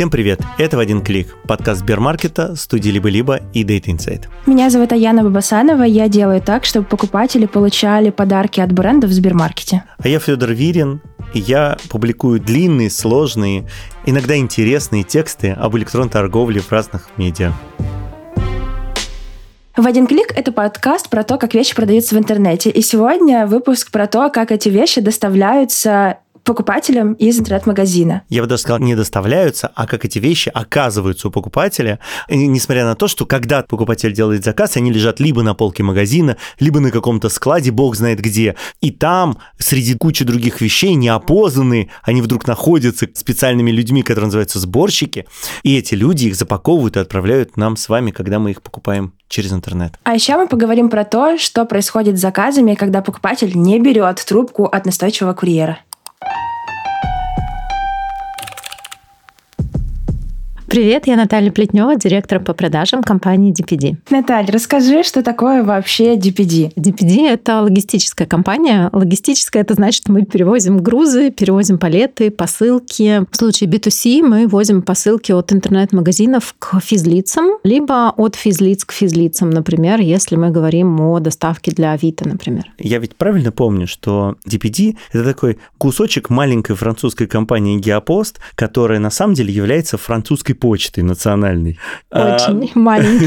Всем привет! Это «В один клик» – подкаст Сбермаркета, студии «Либо-либо» и Data Insight. Меня зовут Аяна Бабасанова, я делаю так, чтобы покупатели получали подарки от брендов в Сбермаркете. А я Федор Вирин, и я публикую длинные, сложные, иногда интересные тексты об электронной торговле в разных медиа. В один клик это подкаст про то, как вещи продаются в интернете. И сегодня выпуск про то, как эти вещи доставляются покупателям из интернет-магазина. Я бы даже сказал, не доставляются, а как эти вещи оказываются у покупателя, несмотря на то, что когда покупатель делает заказ, они лежат либо на полке магазина, либо на каком-то складе, бог знает где. И там, среди кучи других вещей, неопознанные, они вдруг находятся специальными людьми, которые называются сборщики, и эти люди их запаковывают и отправляют нам с вами, когда мы их покупаем через интернет. А еще мы поговорим про то, что происходит с заказами, когда покупатель не берет трубку от настойчивого курьера. Привет, я Наталья Плетнева, директор по продажам компании DPD. Наталья, расскажи, что такое вообще DPD? DPD – это логистическая компания. Логистическая – это значит, мы перевозим грузы, перевозим палеты, посылки. В случае B2C мы возим посылки от интернет-магазинов к физлицам, либо от физлиц к физлицам, например, если мы говорим о доставке для Авито, например. Я ведь правильно помню, что DPD – это такой кусочек маленькой французской компании Geopost, которая на самом деле является французской почтой национальной. Очень маленький.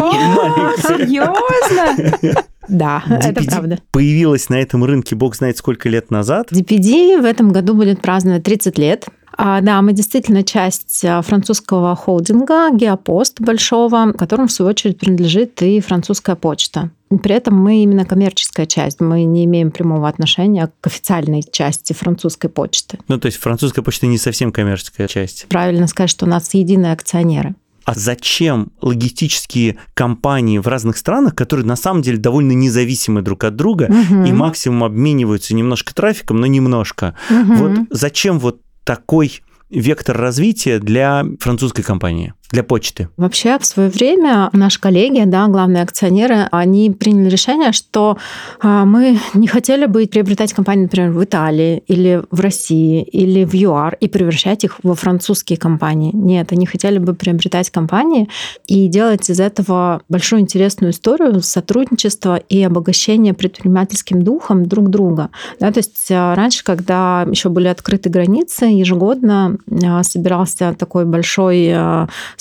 Серьезно? Да, это правда. Появилась на этом рынке бог знает сколько лет назад. DPD в этом году будет праздновать 30 лет. А, да, мы действительно часть а, французского холдинга Геопост большого, которому в свою очередь принадлежит и французская почта. При этом мы именно коммерческая часть, мы не имеем прямого отношения к официальной части французской почты. Ну, то есть французская почта не совсем коммерческая часть. Правильно сказать, что у нас единые акционеры. А зачем логистические компании в разных странах, которые на самом деле довольно независимы друг от друга угу. и максимум обмениваются немножко трафиком, но немножко. Угу. Вот зачем вот такой вектор развития для французской компании? Для почты? Вообще, в свое время наши коллеги, да, главные акционеры, они приняли решение, что а, мы не хотели бы приобретать компании, например, в Италии или в России или в ЮАР и превращать их во французские компании. Нет, они хотели бы приобретать компании и делать из этого большую интересную историю сотрудничества и обогащения предпринимательским духом друг друга. Да, то есть а, раньше, когда еще были открыты границы, ежегодно а, собирался такой большой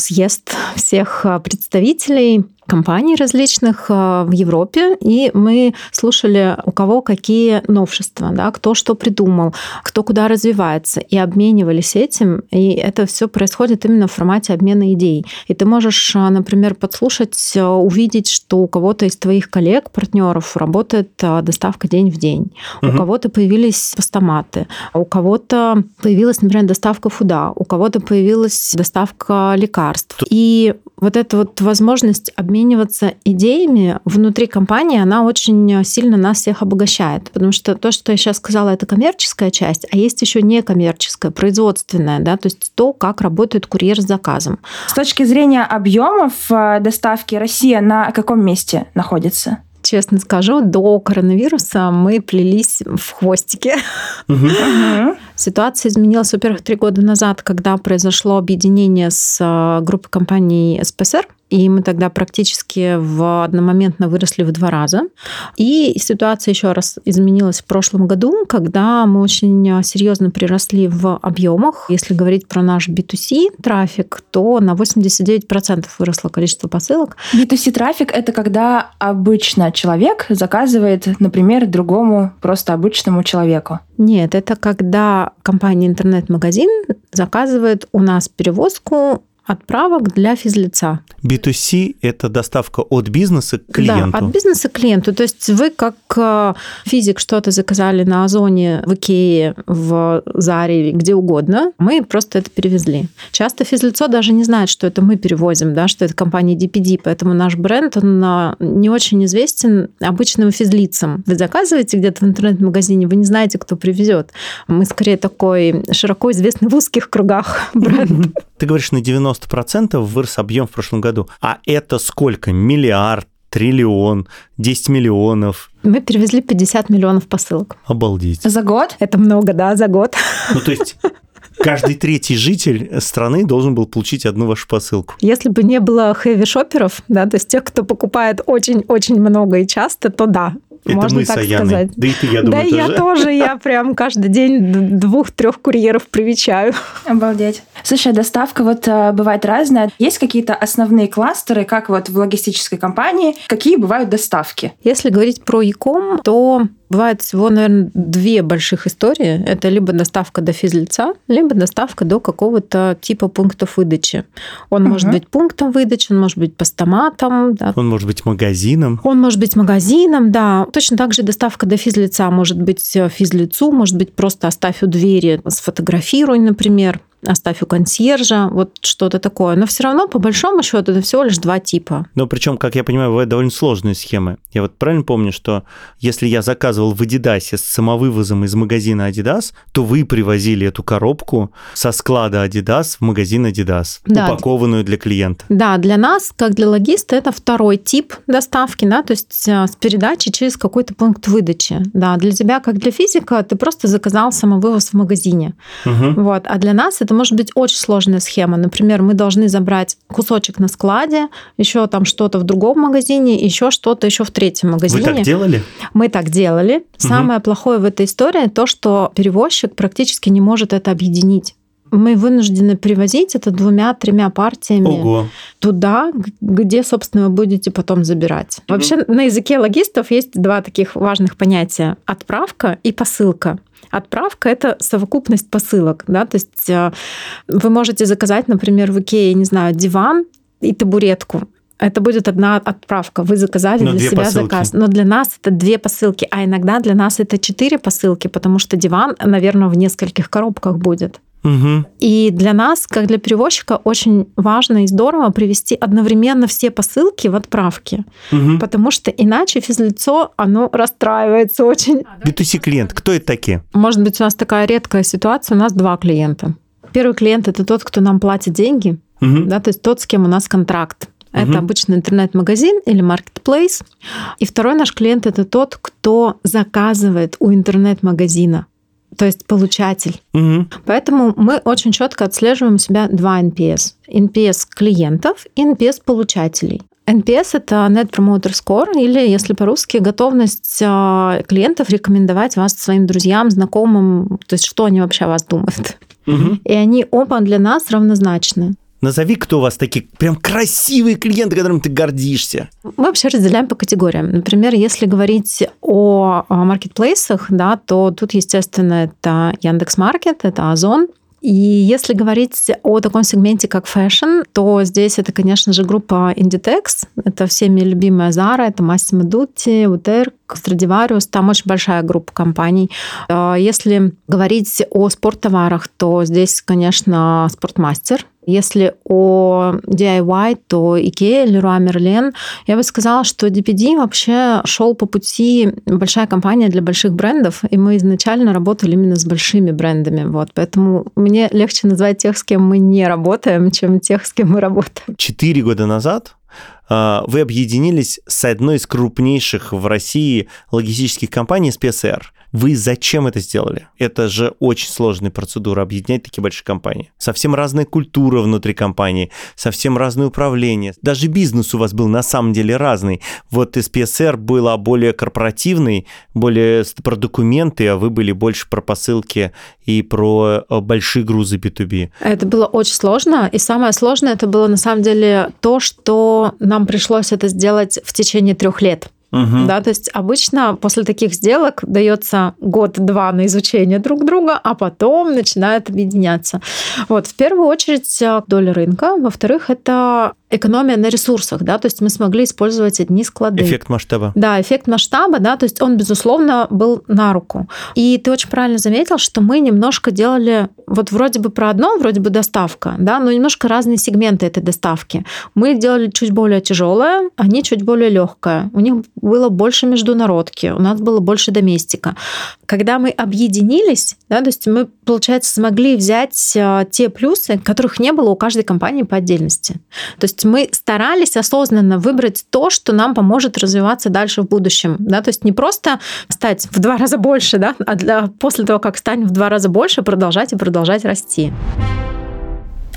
съезд всех а, представителей компаний различных э, в Европе, и мы слушали, у кого какие новшества, да, кто что придумал, кто куда развивается, и обменивались этим, и это все происходит именно в формате обмена идей. И ты можешь, э, например, подслушать, э, увидеть, что у кого-то из твоих коллег, партнеров работает доставка день в день, угу. у кого-то появились постаматы, у кого-то появилась, например, доставка фуда, у кого-то появилась доставка лекарств. И вот эта вот возможность обмениваться идеями внутри компании, она очень сильно нас всех обогащает. Потому что то, что я сейчас сказала, это коммерческая часть, а есть еще некоммерческая, производственная, да, то есть то, как работает курьер с заказом. С точки зрения объемов э, доставки Россия на каком месте находится? честно скажу, до коронавируса мы плелись в хвостике. Ситуация изменилась, во-первых, три года назад, когда произошло объединение с э, группой компаний СПСР. И мы тогда практически в одномоментно выросли в два раза. И ситуация еще раз изменилась в прошлом году, когда мы очень серьезно приросли в объемах. Если говорить про наш B2C трафик, то на 89% выросло количество посылок. B2C трафик это когда обычно человек заказывает, например, другому просто обычному человеку. Нет, это когда компания интернет-магазин заказывает у нас перевозку отправок для физлица. B2C – это доставка от бизнеса к клиенту? Да, от бизнеса к клиенту. То есть вы как э, физик что-то заказали на Озоне, в Икее, в Заре, где угодно, мы просто это перевезли. Часто физлицо даже не знает, что это мы перевозим, да, что это компания DPD, поэтому наш бренд, он э, не очень известен обычным физлицам. Вы заказываете где-то в интернет-магазине, вы не знаете, кто привезет. Мы скорее такой широко известный в узких кругах бренд. Ты говоришь, на 90% вырос объем в прошлом году. А это сколько? Миллиард? триллион, 10 миллионов. Мы перевезли 50 миллионов посылок. Обалдеть. За год? Это много, да, за год. Ну, то есть Каждый третий житель страны должен был получить одну вашу посылку. Если бы не было хэви-шоперов, да, то есть тех, кто покупает очень-очень много и часто, то да, Это можно мы с так Аяной. сказать. Да и ты, я думаю, да, я тоже. тоже, я прям каждый день двух-трех курьеров привечаю. Обалдеть. Слушай, доставка вот э, бывает разная. Есть какие-то основные кластеры, как вот в логистической компании, какие бывают доставки? Если говорить про Яком, то бывает всего, наверное, две больших истории. Это либо доставка до физлица, либо доставка до какого-то типа пунктов выдачи. Он может Мгм. быть пунктом выдачи, он может быть постаматом, да, Он может быть магазином. Он может быть магазином, да. Точно так же доставка до физлица может быть э, физлицу, может быть просто оставь у двери, сфотографируй, например, оставь у консьержа, вот что-то такое. Но все равно, по большому счету, это всего лишь два типа. Но причем, как я понимаю, бывают довольно сложные схемы. Я вот правильно помню, что если я заказывал в Адидасе с самовывозом из магазина Adidas, то вы привозили эту коробку со склада Adidas в магазин Adidas, Да. упакованную для клиента. Да, для нас, как для логиста, это второй тип доставки, да, то есть э, с передачей через какой-то пункт выдачи. Да, для тебя, как для физика, ты просто заказал самовывоз в магазине. Мгм. Вот. А для нас это может быть очень сложная схема. Например, мы должны забрать кусочек на складе, еще там что-то в другом магазине, еще что-то еще в третьем Вы магазине. так делали? Мы так делали. Самое плохое в этой истории то, что перевозчик практически не может это объединить. Мы вынуждены привозить это двумя-тремя партиями Ого. туда, где, собственно, вы будете потом забирать. Вообще на языке логистов есть два таких важных понятия: отправка и посылка. Отправка – это совокупность посылок. Да? То есть э, вы можете заказать, например, в Икее, не знаю, диван и табуретку. Это будет одна отправка. Вы заказали Но для две себя посылки. заказ. Но для нас это две посылки, а иногда для нас это четыре посылки, потому что диван, наверное, в нескольких коробках будет. Мгм. И для нас, как для перевозчика, очень важно и здорово привести одновременно все посылки в отправке, Мгм. потому что иначе физлицо, оно расстраивается очень. B2C клиент, кто это такие? Может быть, у нас такая редкая ситуация, у нас два клиента. Первый клиент – это тот, кто нам платит деньги, Мгм. да, то есть тот, с кем у нас контракт. Это Мгм. обычно интернет-магазин или marketplace. И второй наш клиент – это тот, кто заказывает у интернет-магазина, то есть получатель. Мгм. Поэтому мы очень четко отслеживаем у себя два NPS. NPS клиентов и NPS получателей. NPS – это Net Promoter Score, или, если по-русски, готовность а, клиентов рекомендовать вас своим друзьям, знакомым, то есть что они вообще о вас думают. Мгм. И они оба для нас равнозначны. Назови, кто у вас такие прям красивые клиенты, которым ты гордишься. Мы вообще разделяем по категориям. Например, если говорить о маркетплейсах, да, то тут, естественно, это Яндекс.Маркет, это Озон. И если говорить о таком сегменте, как fashion, то здесь это, конечно же, группа Inditex. Это всеми любимая Zara, это Massimo Dutti, Uterqüe, Stradivarius. Там очень большая группа компаний. А Если говорить о спорттоварах, то здесь, конечно, Спортмастер. Если о DIY, то IKEA, Leroy Merlin. Я бы сказала, что DPD вообще шел по пути большая компания для больших брендов, и мы изначально работали именно с большими брендами. Вот, поэтому мне легче назвать тех, с кем мы не работаем, чем тех, с кем мы работаем. Четыре года назад а, вы объединились с одной из крупнейших в России логистических компаний с PSR. Вы зачем это сделали? Это же очень сложная процедура объединять такие большие компании. Совсем разная культура внутри компании, совсем разное управление. Даже бизнес у вас был на самом деле разный. Вот PSR была более корпоративный, более про документы, а вы были больше про посылки и про э, большие грузы B2B. Это было очень сложно, и самое сложное это было на самом деле то, что нам пришлось это сделать в течение трех лет. Мгм. Да, то есть обычно после таких сделок дается год-два на изучение друг друга, а потом начинают объединяться. Вот, в первую очередь э, доля рынка, во-вторых, это экономия на ресурсах, да, то есть мы смогли использовать одни склады. Эффект масштаба. Да, эффект масштаба, да, то есть он, безусловно, был на руку. И ты очень правильно заметил, что мы немножко делали, вот вроде бы про одно, вроде бы доставка, да, но немножко разные сегменты этой доставки. Мы делали чуть более тяжелое, они чуть более легкое. У них было больше международки, у нас было больше доместика. Когда мы объединились, да, то есть мы, получается, смогли взять э, те плюсы, которых не было у каждой компании по отдельности. То есть есть мы старались осознанно выбрать то, что нам поможет развиваться дальше в будущем. Да? То есть не просто стать в два раза больше, да? а для, после того, как станем в два раза больше, продолжать и продолжать расти.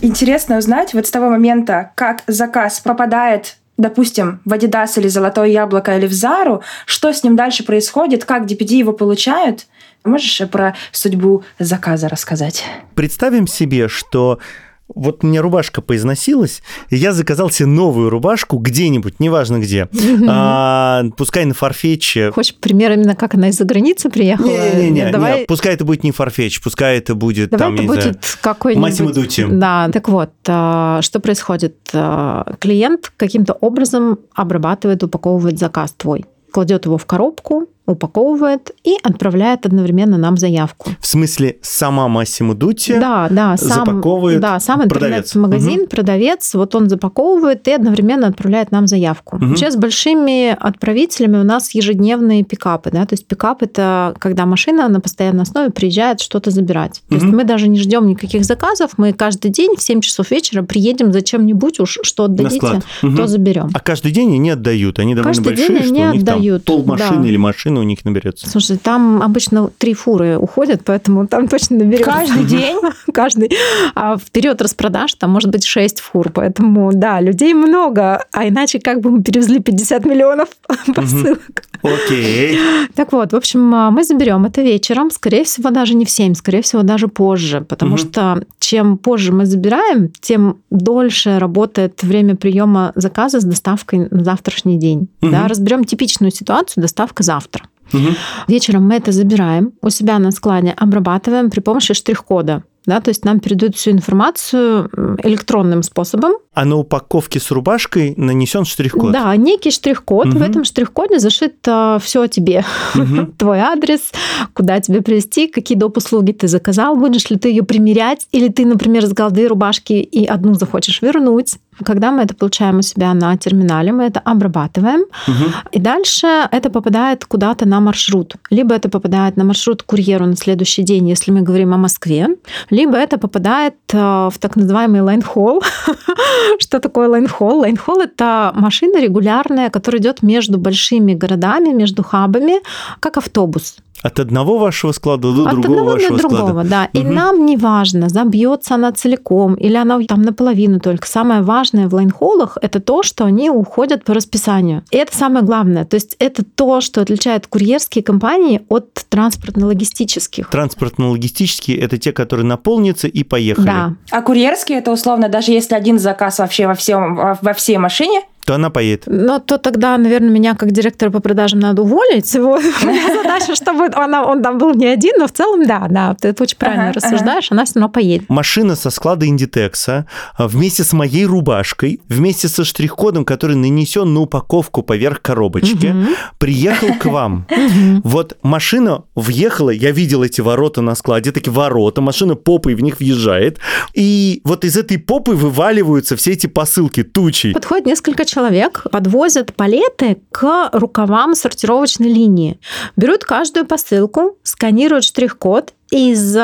Интересно узнать, вот с того момента, как заказ попадает допустим, в Adidas или Золотое яблоко или в Зару, что с ним дальше происходит, как DPD его получают? Можешь про судьбу заказа рассказать? Представим себе, что вот у меня рубашка поизносилась, и я заказал себе новую рубашку где-нибудь, неважно где. А, пускай на Farfetch. Хочешь пример именно, как она из-за границы приехала? Не-не-не, Давай... не, пускай это будет не Farfetch, пускай это будет Давай там, это будет какой-нибудь... Да, так вот, а, что происходит? А, клиент каким-то образом обрабатывает, упаковывает заказ твой кладет его в коробку, упаковывает и отправляет одновременно нам заявку. В смысле, сама Массимо Дути да, да, сам, запаковывает Да, сам интернет-магазин, угу. продавец, вот он запаковывает и одновременно отправляет нам заявку. Угу. Сейчас с большими отправителями у нас ежедневные пикапы. Да? То есть пикап – это когда машина на постоянной основе приезжает что-то забирать. То угу. есть мы даже не ждем никаких заказов, мы каждый день в 7 часов вечера приедем за чем-нибудь уж, что отдадите, угу. то заберем. А каждый день они отдают? Они довольно каждый большие, день они что у них отдают. там пол машины да. или машины машина у них наберется? Слушай, там обычно три фуры уходят, поэтому там точно наберется. Каждый день? Каждый. А в период распродаж там может быть 6 фур, поэтому да, людей много, а иначе как бы мы перевезли 50 миллионов посылок. Окей. Так вот, в общем, мы заберем это вечером, скорее всего, даже не в 7, скорее всего, даже позже, потому что чем позже мы забираем, тем дольше работает время приема заказа с доставкой на завтрашний день. Да, разберем типичную ситуацию, доставка завтра. Угу. Вечером мы это забираем, у себя на складе обрабатываем при помощи штрих-кода. Да, то есть нам передают всю информацию электронным способом. А на упаковке с рубашкой нанесен штрих-код? Да, некий штрих-код. Угу. В этом штрих-коде зашит а, все о тебе. Угу. Твой адрес, куда тебе привезти, какие доп. услуги ты заказал, будешь ли ты ее примерять, или ты, например, заказал две рубашки и одну захочешь вернуть. Когда мы это получаем у себя на терминале, мы это обрабатываем, угу. и дальше это попадает куда-то на маршрут. Либо это попадает на маршрут курьеру на следующий день, если мы говорим о Москве, либо это попадает э, в так называемый line haul. Что такое line haul? Line haul – это машина регулярная, которая идет между большими городами, между хабами, как автобус. От одного вашего склада до От другого одного вашего до другого, склада. да. И нам не важно, забьется она целиком или она там наполовину только. Самое важное в line haul ах – это то, что они уходят по расписанию. И это самое главное. То есть это то, что отличает курьерские компании от транспортно-логистических. Транспортно-логистические – это те, которые наполнятся и поехали. Да. А курьерские – это условно, даже если один заказ вообще во, всем, во всей машине – то она поедет. Но то тогда, наверное, меня как директора по продажам надо уволить. Его задача, чтобы она, он там был не один, но в целом, да, да, ты очень правильно ага, рассуждаешь, ага. она все равно поедет. Машина со склада Индитекса а, вместе с моей рубашкой, вместе со штрих-кодом, который нанесен на упаковку поверх коробочки, угу. приехал к вам. Вот машина въехала, я видел эти ворота на складе, такие ворота, машина попой в них въезжает, и вот из этой попы вываливаются все эти посылки тучей. Подходит несколько человек человек подвозят палеты к рукавам сортировочной линии. Берут каждую посылку, сканируют штрих-код из...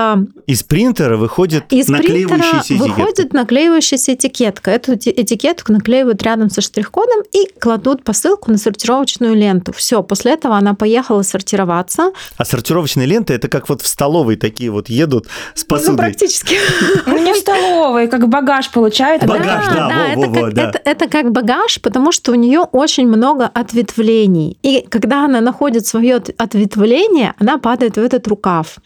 Из принтера выходит из наклеивающаяся этикетка. выходит наклеивающаяся этикетка. Эту этикетку наклеивают рядом со штрих-кодом и кладут посылку на сортировочную ленту. Все, после этого она поехала сортироваться. А сортировочная лента это как вот в столовой такие вот едут с посудой. Ну, практически. Ну, не в столовой, как багаж получают. Багаж, да, это как багаж, потому что у нее очень много ответвлений. И когда она находит свое ответвление, она падает в этот рукав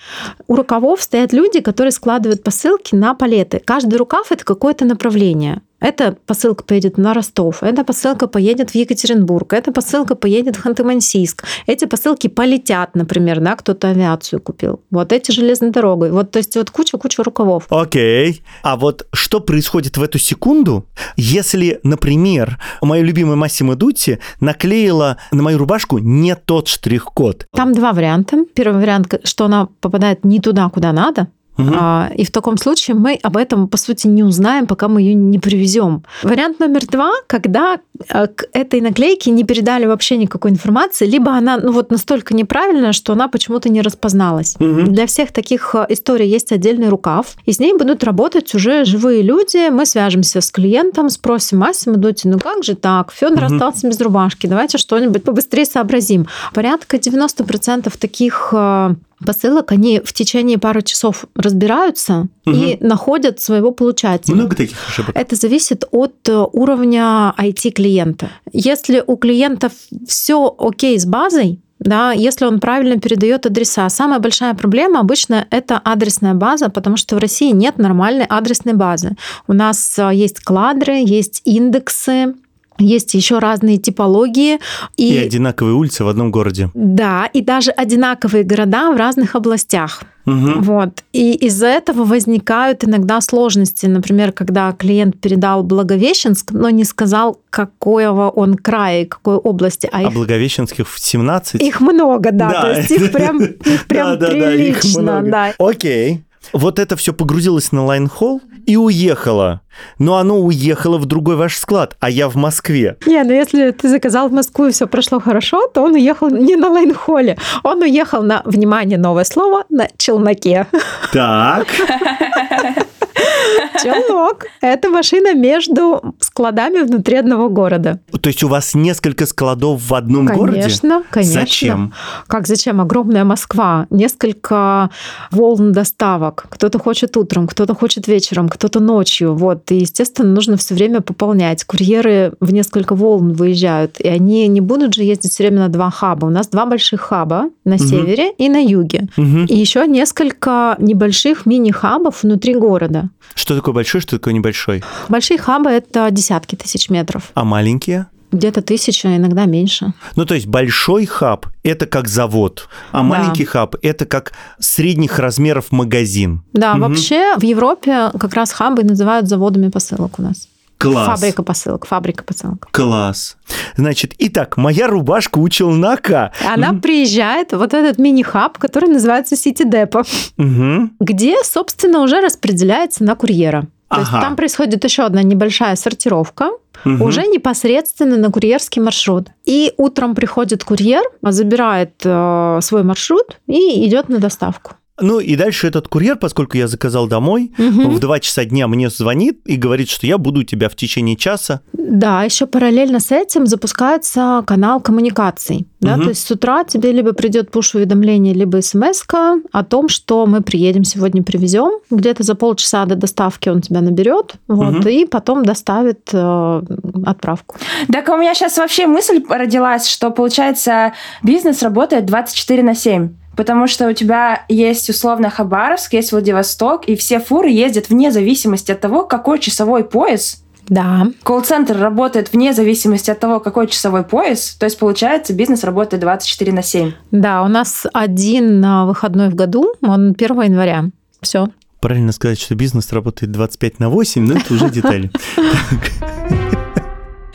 у рукавов стоят люди, которые складывают посылки на палеты. Каждый рукав это какое-то направление. Эта посылка поедет на Ростов, эта посылка поедет в Екатеринбург, эта посылка поедет в Ханты-Мансийск. Эти посылки полетят, например, да, кто-то авиацию купил. Вот эти железной дорогой. Вот, то есть вот куча-куча рукавов. Окей. Okay. А вот что происходит в эту секунду, если, например, моя любимая Массимо Дути наклеила на мою рубашку не тот штрих-код? Там два варианта. Первый вариант, что она попадает не туда, куда надо, Угу. И в таком случае мы об этом, по сути, не узнаем, пока мы ее не привезем. Вариант номер два, когда к этой наклейке не передали вообще никакой информации, либо она ну, вот настолько неправильная, что она почему-то не распозналась. Мгм. Для всех таких э, историй есть отдельный рукав, и с ней будут работать уже живые люди. Мы свяжемся с клиентом, спросим, Масима Дути, ну как же так? Федор Мгм. остался без рубашки, давайте что-нибудь побыстрее сообразим. Порядка 90% таких э, посылок, они в течение пары часов разбираются и находят своего получателя. Много таких ошибок? Это зависит от э, уровня IT-клиента. Если у клиентов все окей с базой, да, если он правильно передает адреса. Самая большая проблема обычно это адресная база, потому что в России нет нормальной адресной базы. У нас э, есть кладры, есть индексы, есть еще разные типологии. И одинаковые улицы в одном городе. Да, и даже одинаковые города в разных областях. Мгм. Вот. И из-за этого возникают иногда сложности. Например, когда клиент передал Благовещенск, но не сказал, какого он края и какой области. А А их, Благовещенских в 17? их много, да. Да. То есть их прям, их прям Да, да, да, их прилично. много. да. Окей. Вот это все погрузилось на line haul и уехало. Но оно уехало в другой ваш склад, а я в Москве. Не, ну если ты заказал в Москву и все прошло хорошо, то он уехал не на лайнхолле, он уехал на, внимание, новое слово, на челноке. Так. Челнок – это машина между складами внутри одного города. То есть у вас несколько складов в одном городе? Конечно, конечно. Зачем? Как зачем? Огромная Москва, несколько волн доставок. Кто-то хочет утром, кто-то хочет вечером, кто-то ночью. Вот. И, естественно, нужно все время пополнять. Курьеры в несколько волн выезжают, и они не будут же ездить все время на два хаба. У нас два больших хаба на севере и на юге. Мгм. И еще несколько небольших мини-хабов внутри города. Что такое большой, что такое небольшой? Большие хабы – это десятки тысяч метров. А маленькие? Где-то тысяча, иногда меньше. Ну, то есть большой хаб – это как завод, а Да. маленький хаб – это как средних размеров магазин. Да, Мгм. вообще в Европе как раз хабы называют заводами посылок у нас. Класс. Фабрика посылок, фабрика посылок. Класс. Значит, итак, моя рубашка у челнока. Она приезжает в вот этот мини-хаб, который называется Сити Депо, Мгм. где, собственно, уже распределяется на курьера. То есть Ага. там происходит еще одна небольшая сортировка, Мгм. уже непосредственно на курьерский маршрут. И утром приходит курьер, забирает э, свой маршрут и идет на доставку. Ну и дальше этот курьер, поскольку я заказал домой, Мгм. в 2 часа дня мне звонит и говорит, что я буду у тебя в течение часа. Да, еще параллельно с этим запускается канал коммуникаций. Да? Мгм. То есть с утра тебе либо придет пуш-уведомление, либо смс о том, что мы приедем сегодня, привезем. Где-то за полчаса до доставки он тебя наберет, вот, Мгм. и потом доставит э, отправку. Так у меня сейчас вообще мысль родилась, что, получается, бизнес работает 24 на 7. Потому что у тебя есть условно Хабаровск, есть Владивосток, и все фуры ездят вне зависимости от того, какой часовой пояс. Да, Колл-центр работает вне зависимости от того, какой часовой пояс. То есть, получается, бизнес работает 24 на 7. да, у нас один на выходной в году, он 1 января. Все. Правильно сказать, что бизнес работает 25 на 8, но это уже детали.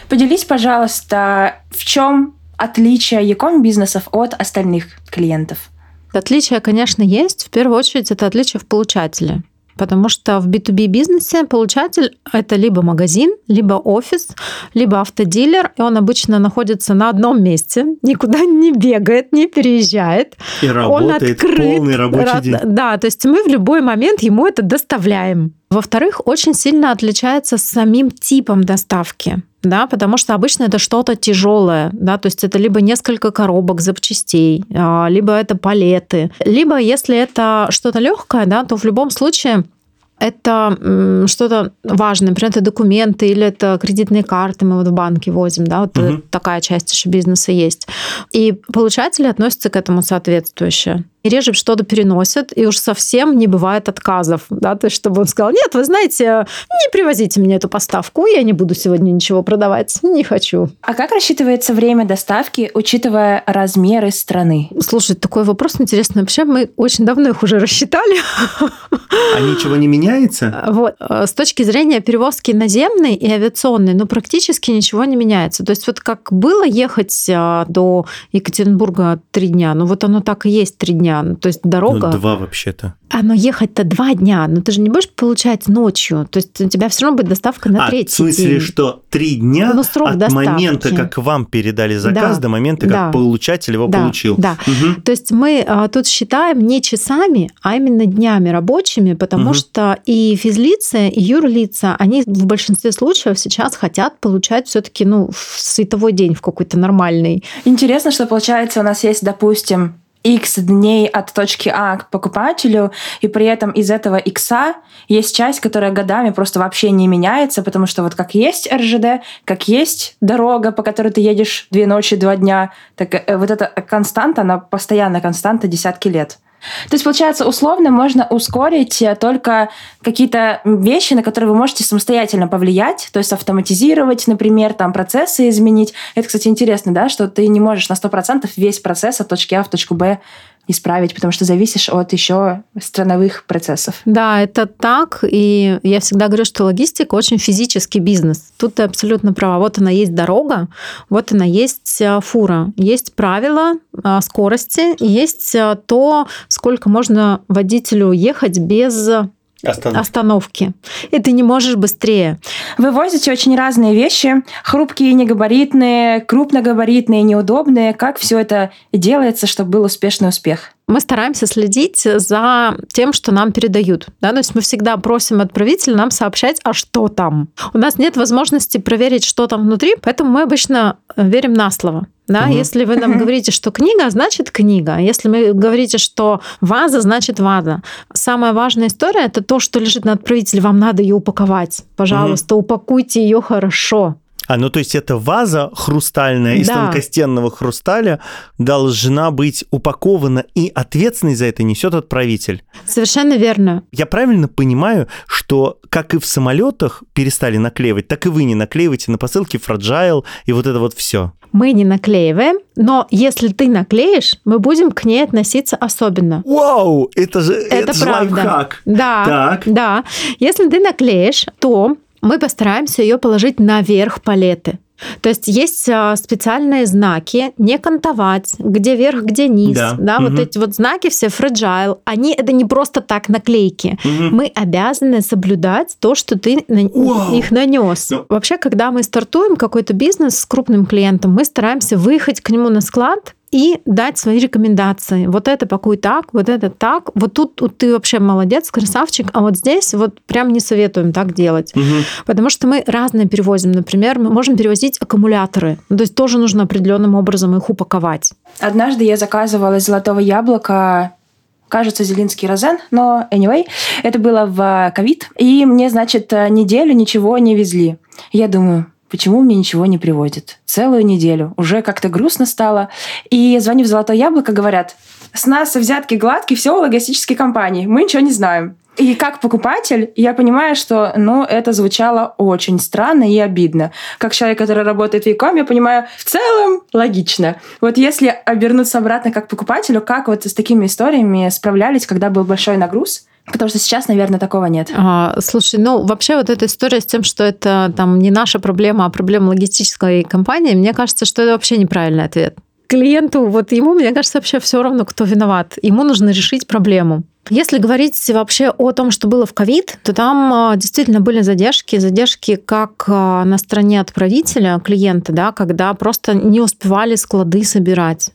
Поделись, пожалуйста, в чем отличие Яком бизнесов от остальных клиентов? Отличия, конечно, есть. В первую очередь, это отличие в получателе. Потому что в B2B бизнесе получатель – это либо магазин, либо офис, либо автодилер, и он обычно находится на одном месте, никуда не бегает, не переезжает. И он работает открыт. полный рабочий Ра- день. Да, то есть мы в любой момент ему это доставляем. Во-вторых, очень сильно отличается самим типом доставки. Да, потому что обычно это что-то тяжелое, да, то есть это либо несколько коробок запчастей, а, либо это палеты, либо если это что-то легкое, да, то в любом случае это что-то важное, например, это документы или это кредитные карты мы вот в банке возим, да, вот Мгм. такая часть еще бизнеса есть. И получатели относятся к этому соответствующе. И реже что-то переносят, и уж совсем не бывает отказов, да, то есть чтобы он сказал, нет, вы знаете, не привозите мне эту поставку, я не буду сегодня ничего продавать, не хочу. А как рассчитывается время доставки, учитывая размеры страны? Слушай, такой вопрос интересный. Вообще мы очень давно их уже рассчитали. А ничего не меняется? Вот. С точки зрения перевозки наземной и авиационной, ну, практически ничего не меняется. То есть вот как было ехать а, до Екатеринбурга три дня, ну, вот оно так и есть три дня. Дня. То есть дорога... Ну, два вообще-то. А, но ехать-то два дня, но ты же не будешь получать ночью. То есть у тебя все равно будет доставка на а, третий в смысле, день. что три дня Ну, срок от доставки. момента, как вам передали заказ, Да, до момента, да. как получатель его Да, получил. да. Мгм. То есть мы а, тут считаем не часами, а именно днями рабочими, потому Мгм. что и физлицы, и юрлица, они в большинстве случаев сейчас хотят получать все-таки ну, в световой день в какой-то нормальный. Интересно, что получается у нас есть, допустим, X дней от точки А к покупателю, и при этом из этого X есть часть, которая годами просто вообще не меняется, потому что вот как есть РЖД, как есть дорога, по которой ты едешь две ночи, два дня, так э, вот эта константа, она постоянно константа десятки лет. То есть, получается, условно можно ускорить э, только какие-то вещи, на которые вы можете самостоятельно повлиять, то есть автоматизировать, например, там процессы изменить. Это, кстати, интересно, да, что ты не можешь на 100% весь процесс от точки А в точку Б исправить, потому что зависишь от еще страновых процессов. Да, это так. И я всегда говорю, что логистика очень физический бизнес. Тут ты абсолютно права. Вот она есть дорога, вот она есть а, фура. Есть правила а, скорости, есть а, то, сколько можно водителю ехать без Остановка. остановки. И ты не можешь быстрее. Вы возите очень разные вещи, хрупкие, негабаритные, крупногабаритные, неудобные. Как все это делается, чтобы был успешный успех? мы стараемся следить за тем, что нам передают. Да? То есть мы всегда просим отправителя нам сообщать, а что там. У нас нет возможности проверить, что там внутри, поэтому мы обычно верим на слово. Да, Мгм. если вы нам говорите, что книга, значит книга. Если вы говорите, что ваза, значит ваза. Самая важная история это то, что лежит на отправителе. Вам надо ее упаковать. Пожалуйста, упакуйте ее хорошо. А, ну то есть эта ваза хрустальная из Да. тонкостенного хрусталя должна быть упакована, и ответственность за это несет отправитель. Совершенно верно. Я правильно понимаю, что как и в самолетах перестали наклеивать, так и вы не наклеиваете на посылке фраджайл и вот это вот все. Мы не наклеиваем, но если ты наклеишь, мы будем к ней относиться особенно. Вау, это же, Это, же правда. лайфхак. Да. Так. Да. Если ты наклеишь, то мы постараемся ее положить наверх палеты. То есть есть а, специальные знаки, не кантовать, где верх, где низ. Да. вот Мгм. эти вот знаки все fragile, они это не просто так наклейки. Мгм. Мы обязаны соблюдать то, что ты на Вау. их нанес. Ну. Вообще, когда мы стартуем какой-то бизнес с крупным клиентом, мы стараемся выехать к нему на склад и дать свои рекомендации. Вот это пакуй так, вот это так. Вот тут, тут ты вообще молодец, красавчик, а вот здесь вот прям не советуем так делать. Мгм. Потому что мы разные перевозим. Например, мы можем перевозить аккумуляторы. Ну, То есть тоже нужно определенным образом их упаковать. Однажды я заказывала из золотого яблока кажется, Зелинский Розен, но anyway, это было в ковид, и мне, значит, неделю ничего не везли. Я думаю, почему мне ничего не приводит? Целую неделю. Уже как-то грустно стало. И звоню в «Золотое яблоко», говорят, с нас взятки гладкие, все у логистической компании, мы ничего не знаем. И как покупатель, я понимаю, что ну, это звучало очень странно и обидно. Как человек, который работает в Яком, я понимаю, в целом логично. Вот если обернуться обратно как покупателю, как вот с такими историями справлялись, когда был большой нагруз? Потому что сейчас, наверное, такого нет. А, слушай, ну вообще вот эта история с тем, что это там не наша проблема, а проблема логистической компании, мне кажется, что это вообще неправильный ответ. Клиенту, вот ему, мне кажется, вообще все равно, кто виноват. Ему нужно решить проблему. Если говорить вообще о том, что было в ковид, то там а, действительно были задержки. Задержки как а, на стороне отправителя, клиента, да, когда просто не успевали склады собирать.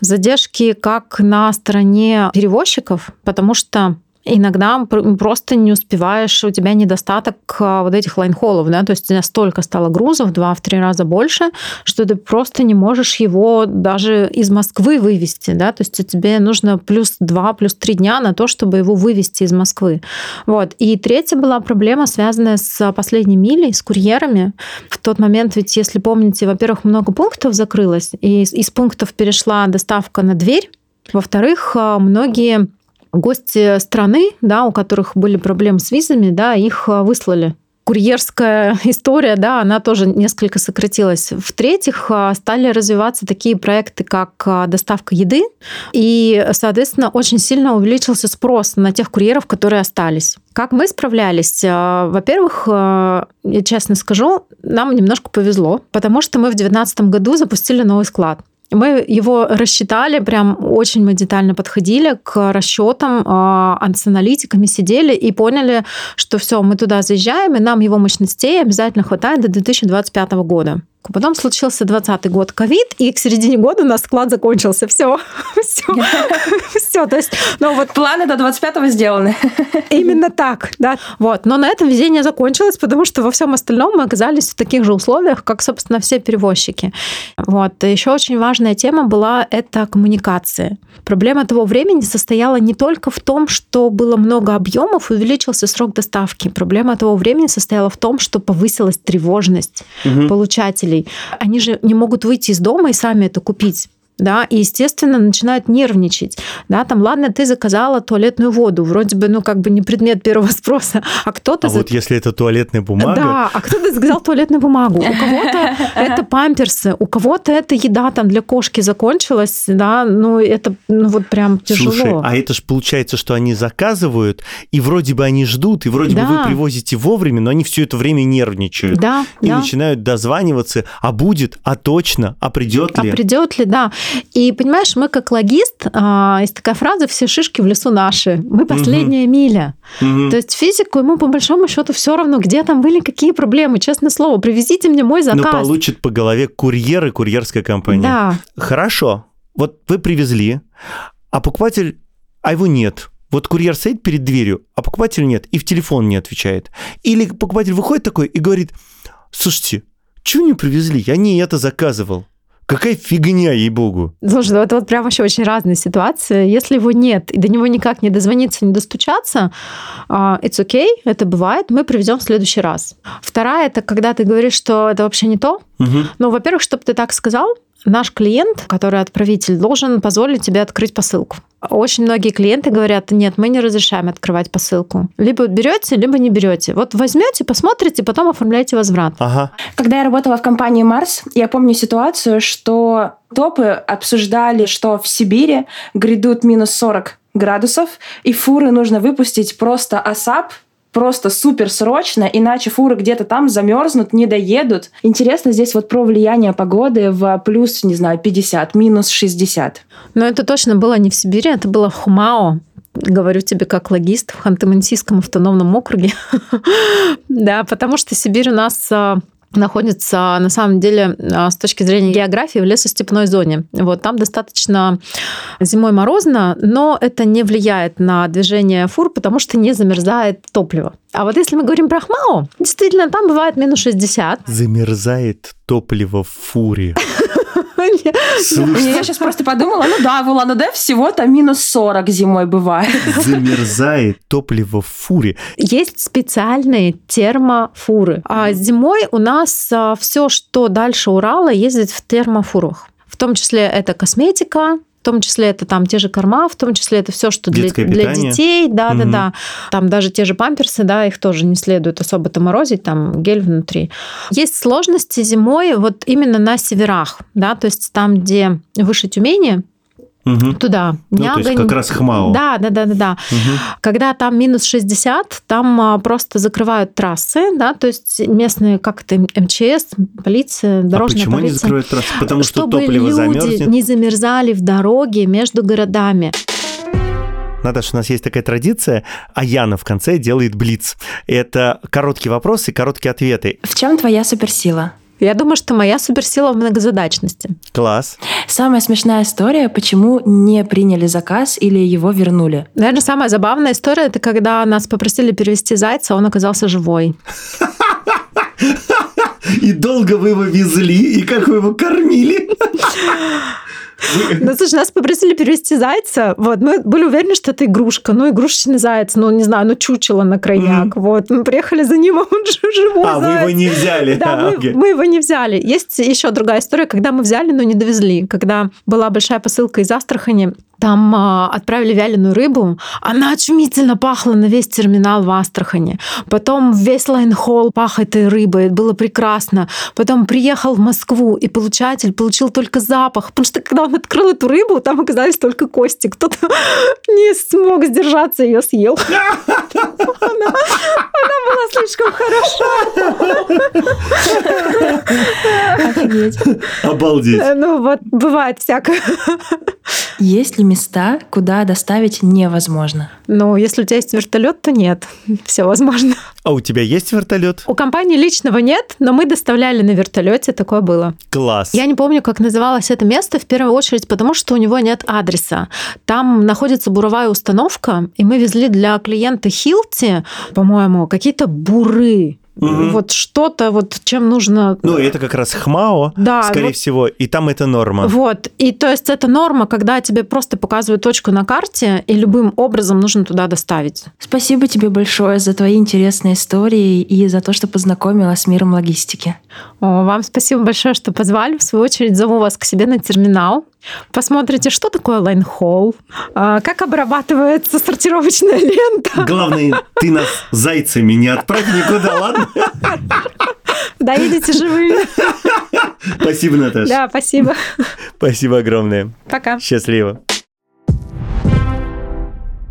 Задержки как на стороне перевозчиков, потому что иногда просто не успеваешь, у тебя недостаток вот этих лайнхоллов, да, то есть у тебя столько стало грузов, два в три раза больше, что ты просто не можешь его даже из Москвы вывести, да, то есть тебе нужно плюс два, плюс три дня на то, чтобы его вывести из Москвы. Вот. И третья была проблема, связанная с последней милей, с курьерами. В тот момент, ведь, если помните, во-первых, много пунктов закрылось, и из пунктов перешла доставка на дверь, во-вторых, многие гости страны, да, у которых были проблемы с визами, да, их выслали. Курьерская история, да, она тоже несколько сократилась. В-третьих, стали развиваться такие проекты, как доставка еды, и, соответственно, очень сильно увеличился спрос на тех курьеров, которые остались. Как мы справлялись? Во-первых, я честно скажу, нам немножко повезло, потому что мы в 2019 году запустили новый склад. Мы его рассчитали, прям очень мы детально подходили к расчетам, э, с аналитиками сидели и поняли, что все, мы туда заезжаем, и нам его мощностей обязательно хватает до 2025 года. Потом случился 20 год ковид, и к середине года у нас склад закончился. Все, все, все. То есть, ну вот планы до 25-го сделаны. Именно так, да. Вот. Но на этом везение закончилось, потому что во всем остальном мы оказались в таких же условиях, как, собственно, все перевозчики. Вот. Еще очень важная тема была это коммуникация. Проблема того времени состояла не только в том, что было много объемов и увеличился срок доставки. Проблема того времени состояла в том, что повысилась тревожность угу. получателей они же не могут выйти из дома и сами это купить да, и, естественно, начинают нервничать, да, там, ладно, ты заказала туалетную воду, вроде бы, ну, как бы не предмет первого спроса, а кто-то... А за... вот если это туалетная бумага... Да, а кто-то заказал туалетную бумагу, у кого-то это памперсы, у кого-то это еда там для кошки закончилась, да, ну, это, ну, вот прям тяжело. Слушай, а это же получается, что они заказывают, и вроде бы они ждут, и вроде да. бы вы привозите вовремя, но они все это время нервничают. Да, И да. начинают дозваниваться, а будет, а точно, а придет ли? А придет ли, да. И понимаешь, мы как логист, а, есть такая фраза «все шишки в лесу наши», мы последняя угу. миля. Угу. То есть физику ему по большому счету все равно, где там были какие проблемы, честное слово, привезите мне мой заказ. Ну, получит по голове курьер и курьерская компания. Да. Хорошо, вот вы привезли, а покупатель, а его нет. Вот курьер стоит перед дверью, а покупатель нет, и в телефон не отвечает. Или покупатель выходит такой и говорит, слушайте, что не привезли? Я не это заказывал. Какая фигня, ей-богу. Слушай, ну это вот прям вообще очень разные ситуации. Если его нет, и до него никак не дозвониться, не достучаться, а, it's okay, это бывает, мы привезем в следующий раз. Вторая, это когда ты говоришь, что это вообще не то. Угу. Ну, во-первых, чтобы ты так сказал, наш клиент, который отправитель, должен позволить тебе открыть посылку. Очень многие клиенты говорят, нет, мы не разрешаем открывать посылку. Либо берете, либо не берете. Вот возьмете, посмотрите, потом оформляйте возврат. Ага. Когда я работала в компании Марс, я помню ситуацию, что топы обсуждали, что в Сибири грядут минус 40 градусов, и фуры нужно выпустить просто асап просто супер срочно, иначе фуры где-то там замерзнут, не доедут. Интересно здесь вот про влияние погоды в плюс, не знаю, 50, минус 60. Но это точно было не в Сибири, это было в Хумао говорю тебе как логист в Ханты-Мансийском автономном округе. да, потому что Сибирь у нас а, находится на самом деле а, с точки зрения географии в лесостепной зоне. Вот там достаточно зимой морозно, но это не влияет на движение фур, потому что не замерзает топливо. А вот если мы говорим про Хмао, действительно, там бывает минус 60. Замерзает топливо в фуре. Я сейчас просто подумала, ну да, в Улан-Удэ всего-то минус 40 зимой бывает. Замерзает топливо в фуре. Есть специальные термофуры. А зимой у нас а, все, что дальше Урала, ездит в термофурах. В том числе это косметика, том числе это там те же корма, в том числе это все, что для, для детей, да, угу. да, да. Там даже те же памперсы, да, их тоже не следует особо-то морозить, там гель внутри. Есть сложности зимой вот именно на северах, да, то есть там, где выше Тюмени, угу. туда. Ну, Нягань. то есть как раз Хмао. Да, да, да, да, да. Угу. Когда там минус 60, там а, просто закрывают трассы, да, то есть местные, как это, МЧС, полиция, дорожная а почему полиция. они закрывают трассы? Потому что чтобы топливо люди замерзнет? не замерзали в дороге между городами. Наташа, у нас есть такая традиция, а Яна в конце делает блиц. Это короткие вопросы, короткие ответы. В чем твоя суперсила? Я думаю, что моя суперсила в многозадачности. Класс. Самая смешная история, почему не приняли заказ или его вернули? Наверное, самая забавная история, это когда нас попросили перевести зайца, а он оказался живой. И долго вы его везли, и как вы его кормили? Ну, слушай, нас попросили перевести зайца. Вот, мы были уверены, что это игрушка. Ну, игрушечный заяц, ну, не знаю, ну, чучело на крайняк. Mm-hmm. Вот, мы приехали за ним, а он живой А, заяц. вы его не взяли. Да, а, мы, okay. мы его не взяли. Есть еще другая история, когда мы взяли, но не довезли. Когда была большая посылка из Астрахани, Там а, отправили вяленую рыбу. Она очумительно пахла на весь терминал в Астрахани. Потом весь line haul пах этой рыбой. Было прекрасно. Потом приехал в Москву, и получатель получил только запах. Потому что когда он открыл эту рыбу, там оказались только кости. Кто-то не смог сдержаться, ее съел. Она, она была слишком хороша. Офигеть. Обалдеть. Ну вот, бывает всякое. Есть ли места, куда доставить невозможно? Ну, если у тебя есть вертолет, то нет. Все возможно. А у тебя есть вертолет? У компании личного нет, но мы доставляли на вертолете, такое было. Класс. Я не помню, как называлось это место, в первую очередь, потому что у него нет адреса. Там находится буровая установка, и мы везли для клиента Хилти, по-моему, какие-то буры. Мгм. Вот что-то, вот чем нужно... Ну, это как раз ХМАО, Да, скорее вот- всего, и там это норма. Вот. И то есть это норма, когда тебе просто показывают точку на карте, и любым образом нужно туда доставить. Спасибо тебе большое за твои интересные истории и за то, что познакомила с миром логистики. О, вам спасибо большое, что позвали. В свою очередь зову вас к себе на терминал. Посмотрите, что такое line haul, а, как обрабатывается сортировочная лента. Главное, ты нас зайцами не отправь никуда, ладно? Доедете живыми. Спасибо, Наташа. Да, спасибо. Спасибо огромное. Пока. Счастливо.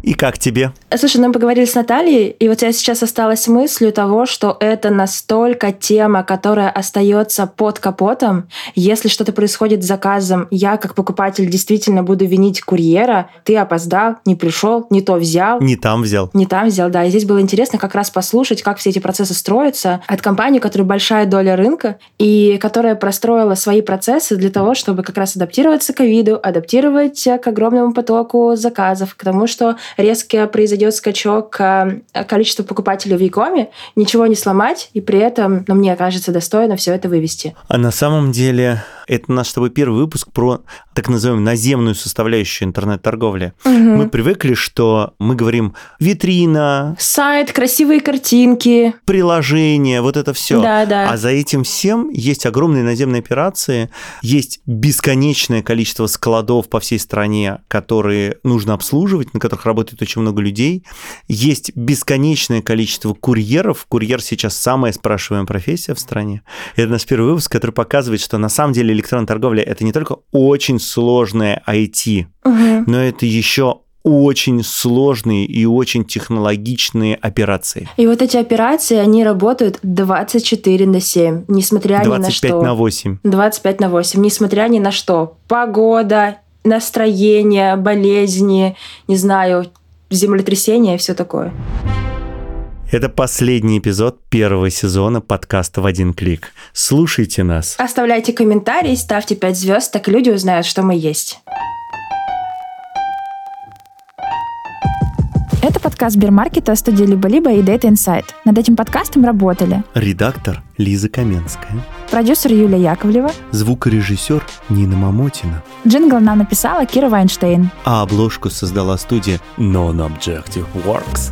И как тебе? Слушай, ну мы поговорили с Натальей, и вот я сейчас осталась с мыслью того, что это настолько тема, которая остается под капотом. Если что-то происходит с заказом, я как покупатель действительно буду винить курьера. Ты опоздал, не пришел, не то взял. Не там взял. Не там взял, да. И здесь было интересно как раз послушать, как все эти процессы строятся от компании, у которой большая доля рынка и которая простроила свои процессы для того, чтобы как раз адаптироваться к ковиду, адаптировать к огромному потоку заказов, к тому, что резко произойдет скачок э, количества покупателей в Якоме, ничего не сломать, и при этом, ну, мне кажется, достойно все это вывести. А на самом деле это наш с тобой первый выпуск про так называемую наземную составляющую интернет-торговли. Мы привыкли, что мы говорим витрина, Сайт, красивые картинки. приложение, вот это все. Да, да. А за этим всем есть огромные наземные операции, есть бесконечное количество складов по всей стране, которые нужно обслуживать, на которых работает очень много людей. Есть бесконечное количество курьеров. Курьер сейчас самая спрашиваемая профессия в стране. Это наш первый выпуск, который показывает, что на самом деле электронная торговля это не только очень сложное IT, Мгм. но это еще очень сложные и очень технологичные операции. И вот эти операции, они работают 24 на 7, несмотря ни на 25 что. на 8. 25 на 8, несмотря ни на что. Погода, настроение, болезни, не знаю, землетрясения и все такое. Это последний эпизод первого сезона подкаста «В один клик». Слушайте нас. Оставляйте комментарии, ставьте 5 звезд, так люди узнают, что мы есть. Подкаст Сбермаркета, студии «Либо-либо» и Data Insight. Над этим подкастом работали Редактор Лиза Каменская. продюсер Юлия Яковлева, Звукорежиссер Нина Мамотина. джингл нам написала Кира Вайнштейн. А обложку создала студия Non-Objective Works.